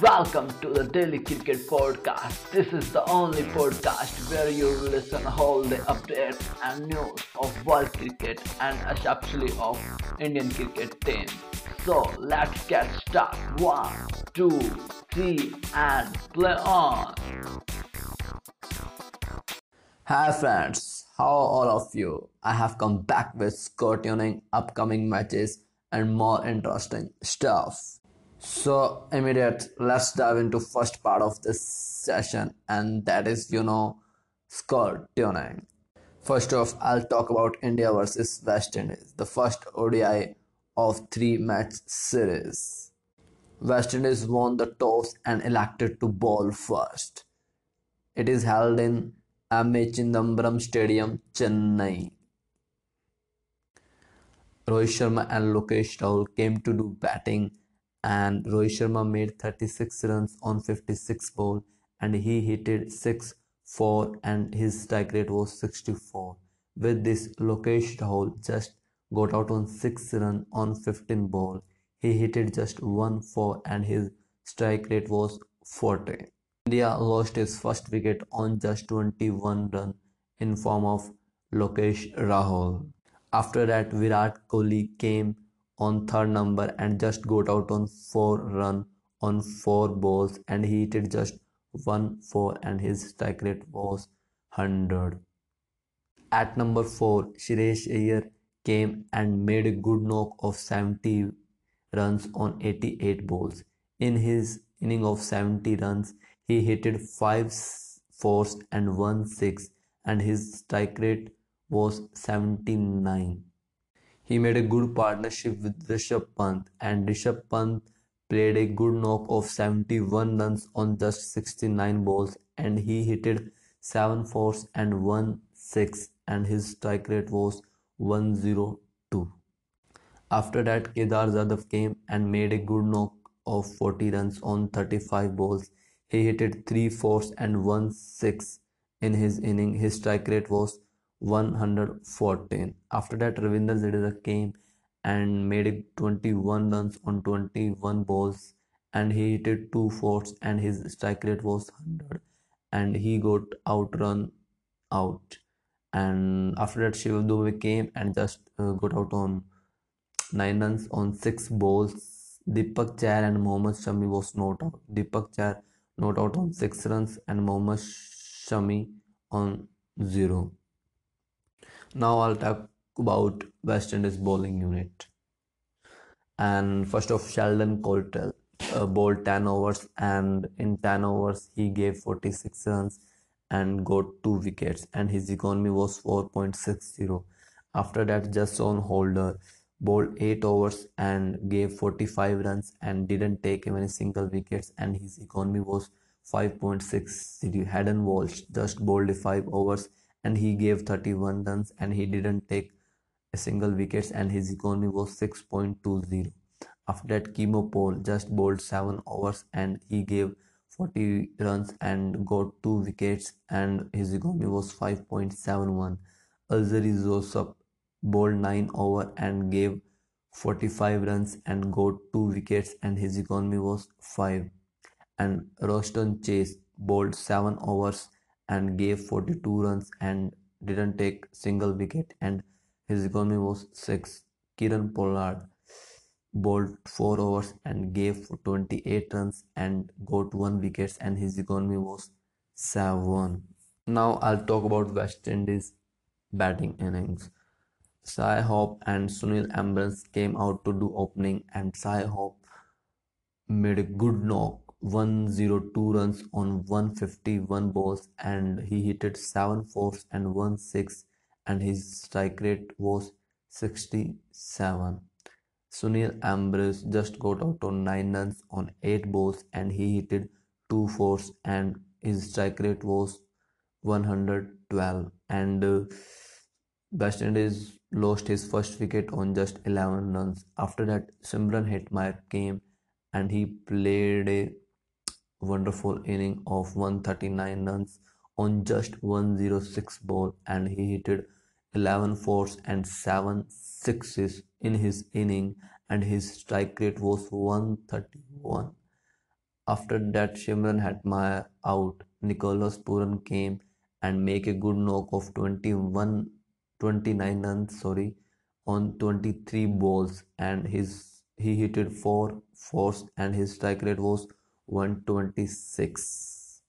Welcome to the Daily Cricket Podcast. This is the only podcast where you listen all the updates and news of world cricket and especially of Indian cricket team. So let's get started. One, two, three, and play on. Hi friends, how are all of you? I have come back with score tuning, upcoming matches, and more interesting stuff. So immediate, let's dive into first part of this session, and that is you know score tuning. First off, I'll talk about India versus West Indies, the first ODI of three match series. West Indies won the toss and elected to bowl first. It is held in M.A. Chidambaram Stadium, Chennai. Rohit Sharma and Lokesh Rahul came to do batting and Rohit Sharma made 36 runs on 56 ball and he hit 6 4 and his strike rate was 64. With this, Lokesh Rahul just got out on 6 runs on 15 ball. He hit just 1 4 and his strike rate was 40. India lost his first wicket on just 21 run in form of Lokesh Rahul. After that, Virat Kohli came on third number and just got out on 4 run on 4 balls and he hit just 1 4 and his strike rate was 100. At number 4, Shreyas Iyer came and made a good knock of 70 runs on 88 balls. In his inning of 70 runs, he hit 5 fours and 1 6 and his strike rate was 79. He made a good partnership with Rishabh Pant and Rishabh Pant played a good knock of 71 runs on just 69 balls and he hit 7 fours and 1 6 and his strike rate was 102. After that Kedar Jadhav came and made a good knock of 40 runs on 35 balls. He hit 3 fours and 1 6 in his inning. His strike rate was 114. After that, Ravindra Jadeja came and made 21 runs on 21 balls and he hit two fours and his strike rate was 100 and he got outrun out. And after that Shiv Dube came and just uh, got out on 9 runs on 6 balls. Deepak Chahar and Mohammad Shami was not out. Deepak Chahar not out on 6 runs and Mohammad Shami on 0 now I'll talk about West Indies bowling unit. And first of Sheldon Cottrell uh, bowled 10 overs, and in 10 overs he gave 46 runs and got two wickets, and his economy was 4.60. After that, Jason Holder bowled 8 overs and gave 45 runs and didn't take even a single wickets, and his economy was 5.60. Hayden Walsh just bowled 5 overs and he gave 31 runs and he didn't take a single wickets and his economy was 6.20 after that Keemo Paul just bowled 7 overs and he gave 40 runs and got 2 wickets and his economy was 5.71 Alzarri Joseph bowled 9 over and gave 45 runs and got 2 wickets and his economy was 5 and Roston Chase bowled 7 overs and gave 42 runs and didn't take single wicket. And his economy was 6 Kieron Pollard bowled 4 overs and gave 28 runs and got 1 wicket and his economy was 7 now I'll talk about West Indies batting innings. Hope and Sunil Ambris came out to do opening and Hope made a good knock 102 runs on 151 balls and he hit 7 fours and 1 6 and his strike rate was 67. Sunil Ambris just got out on 9 runs on 8 balls and he hit 2 fours and his strike rate was 112 and uh, West Indies lost his first wicket on just 11 runs. After that Shimron Hetmyer came and he played a wonderful inning of 139 runs on just 106 ball and he hit 11 fours and 7 sixes in his inning and his strike rate was 131 After that, Shimron Hetmyer out. Nicholas Pooran came and make a good knock of 21, 29 runs, sorry, on 23 balls, and his he hit four fours, and his strike rate was 126.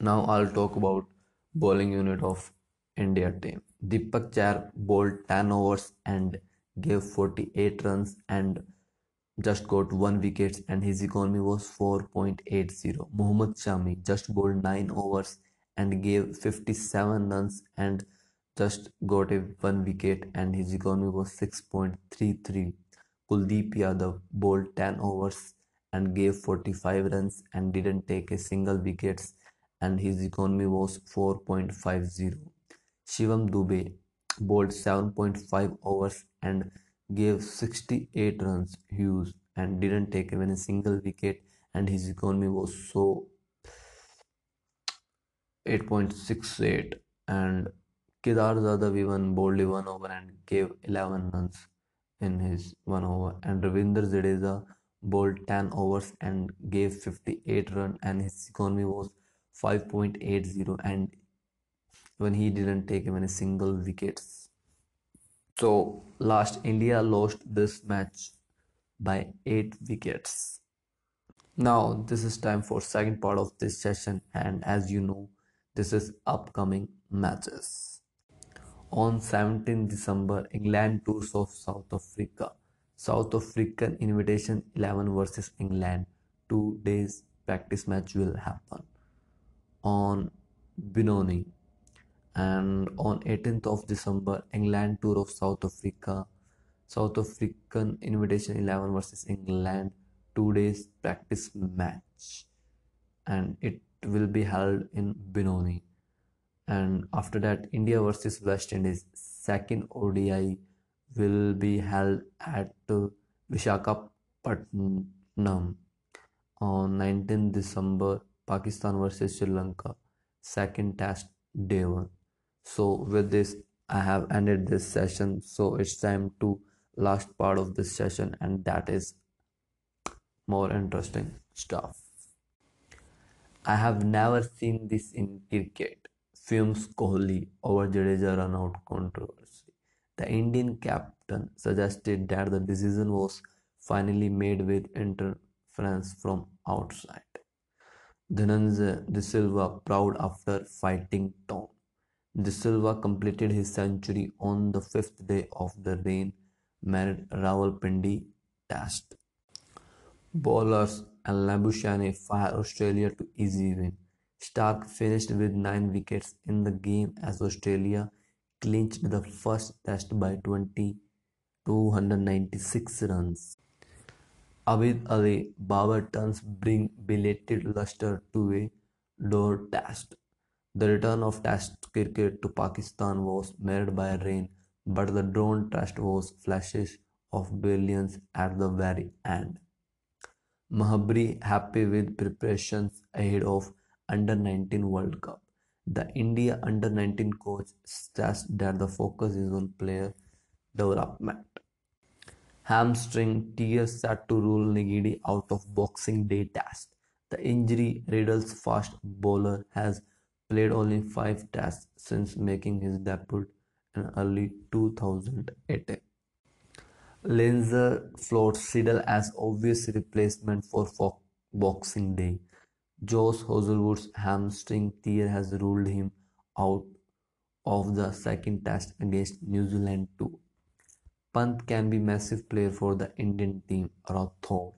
Now I'll talk about bowling unit of India team. Deepak Chahar bowled 10 overs and gave 48 runs and just got one wicket and his economy was 4.80. Mohammad Shami just bowled 9 overs and gave 57 runs and just got a one wicket and his economy was 6.33. Kuldeep Yadav bowled 10 overs and gave 45 runs and didn't take a single wickets and his economy was 4.50. Shivam Dube bowled 7.5 overs and gave 68 runs Hughes and didn't take even a single wicket and his economy was so 8.68 and Kedar Jadhav even bowled one over and gave 11 runs in his one over and Ravindra Jadeja bowled 10 overs and gave 58 run and his economy was 5.80 and when he didn't take even a single wickets so last India lost this match by 8 wickets. Now this is time for second part of this session and as you know this is upcoming matches. On 17 December England tours of South Africa. South African Invitation 11 versus England. Two days practice match will happen on Benoni. And on 18th of December England tour of South Africa. South African Invitation 11 versus England. Two days practice match. And it will be held in Benoni. And after that India versus West Indies. Second ODI will be held at Vishakhapatnam on 19 December Pakistan versus Sri Lanka second test day one. So with this i have ended this session. So it's time to last part of this session and that is more interesting stuff. I have never seen this in cricket. Fumes kohli over jadeja run out controversy the indian captain suggested that the decision was finally made with interference from outside Dhananjay De Silva proud after fighting Tom De Silva completed his century on the fifth day of the rain-marred Rawalpindi Test. Bowlers and Labuschagne fire Australia to easy win. Stark finished with nine wickets in the game as Australia clinched the first test by 20 296 runs. Abid Ali turns bring belated luster to a door test. The return of Test cricket to Pakistan was marred by rain, but the drone test was flashes of brilliance at the very end. Mhambrey happy with preparations ahead of Under 19 World Cup. The India Under 19 coach stressed that the focus is on player development. Hamstring tears set to rule Ngidi out of Boxing Day test. The injury riddles fast bowler has played only five tests since making his debut in early 2018. Langer floats Siddle as obvious replacement for Boxing Day. Josh Hazlewood's hamstring tear has ruled him out of the second test against New Zealand too. Pant can be massive player for the Indian team, Rathod.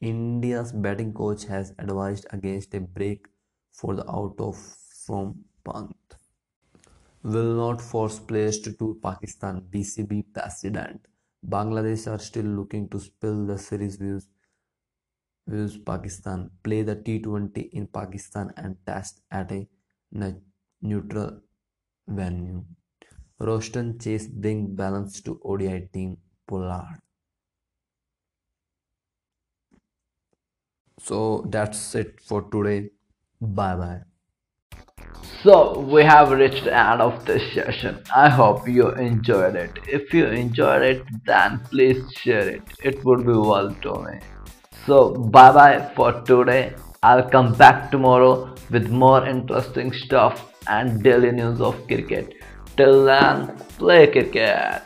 India's batting coach has advised against a break for the out of from Pant will not force players to tour Pakistan, BCB president. Bangladesh are still looking to spill the series views views Pakistan, play the T20 in Pakistan and test at a neutral venue. Roston Chase bring balance to ODI team Pollard. So that's it for today. Bye bye. So we have reached the end of this session. I hope you enjoyed it. If you enjoyed it, then please share it. It would be well to me. So bye bye for today. I'll come back tomorrow with more interesting stuff and daily news of cricket. Till then, play cricket.